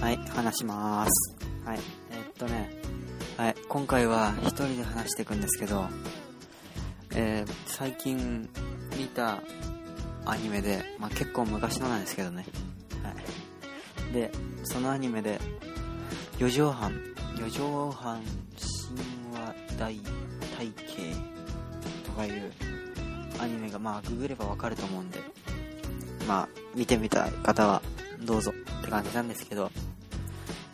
はい話します。はい。えーっとね、はい。今回は一人で話していくんですけど、えー最近見たアニメで、まあ、結構昔のなんですけどね。はい。で、そのアニメで、四畳半、四畳半神話大体系とかいうアニメが、まあ、ググればわかると思うんで、まあ、見てみたい方はどうぞって感じなんですけど、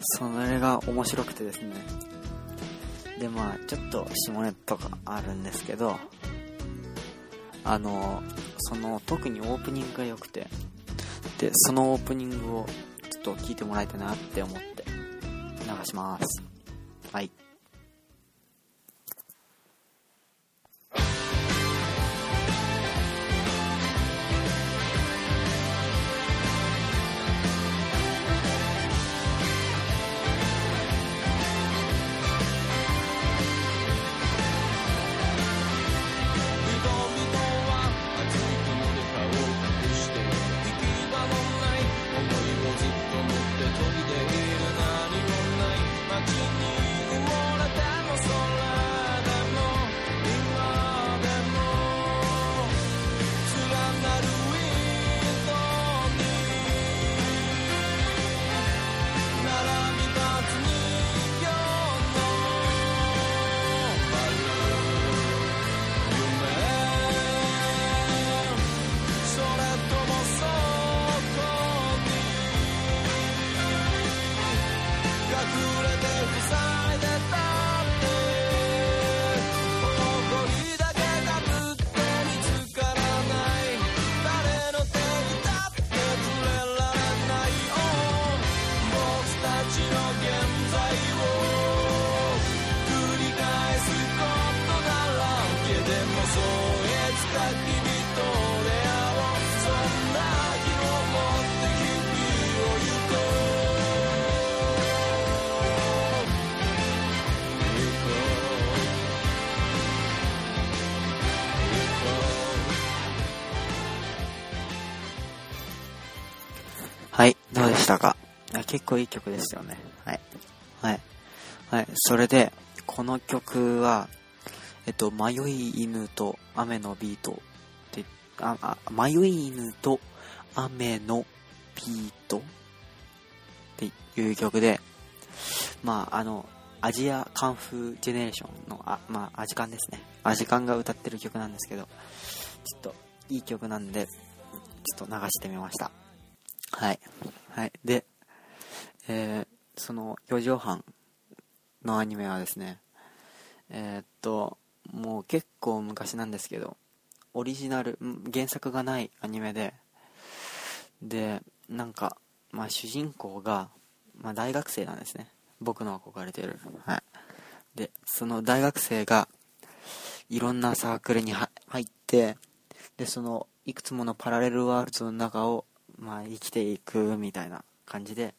それが面白くてですね。で、まあ、ちょっと下ネタとかあるんですけど、あの、その、特にオープニングが良くて、で、そのオープニングをちょっと聞いてもらいたいなって思って流します。はい。でしたかいや結構いい曲ですよね。はい。はい。はい。それで、この曲は、えっと、迷い犬と雨のビートって、あ、あ、迷い犬と雨のビートっていう曲で、まあ、あの、アジアカンフージェネレーションの、あ、まあ、アジカンですね。アジカンが歌ってる曲なんですけど、ちょっと、いい曲なんで、ちょっと流してみました。はい。はい。で、えー、その4畳半のアニメはですね、えーっと、もう結構昔なんですけど、オリジナル、原作がないアニメで、で、なんか、まあ主人公が、まあ大学生なんですね。僕の憧れてる。はい。で、その大学生が、いろんなサークルに入って、で、その、いくつものパラレルワールドの中を、まあ、生きていくみたいな感じで、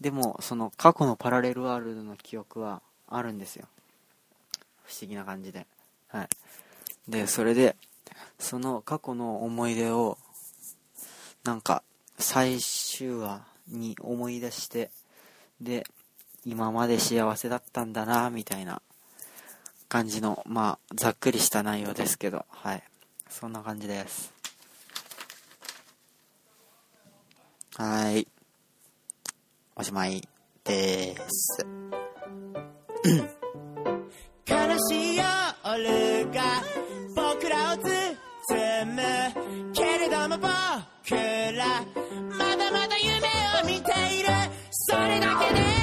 でも、その過去のパラレルワールドの記憶はあるんですよ。不思議な感じで。はい。で、それで、その過去の思い出を、なんか、最終話に思い出して、で、今まで幸せだったんだな、みたいな感じの、まあ、ざっくりした内容ですけど、はい。そんな感じです。はい。おしまいです。悲しい夜が僕らを包むけれども僕らまだまだ夢を見ているそれだけで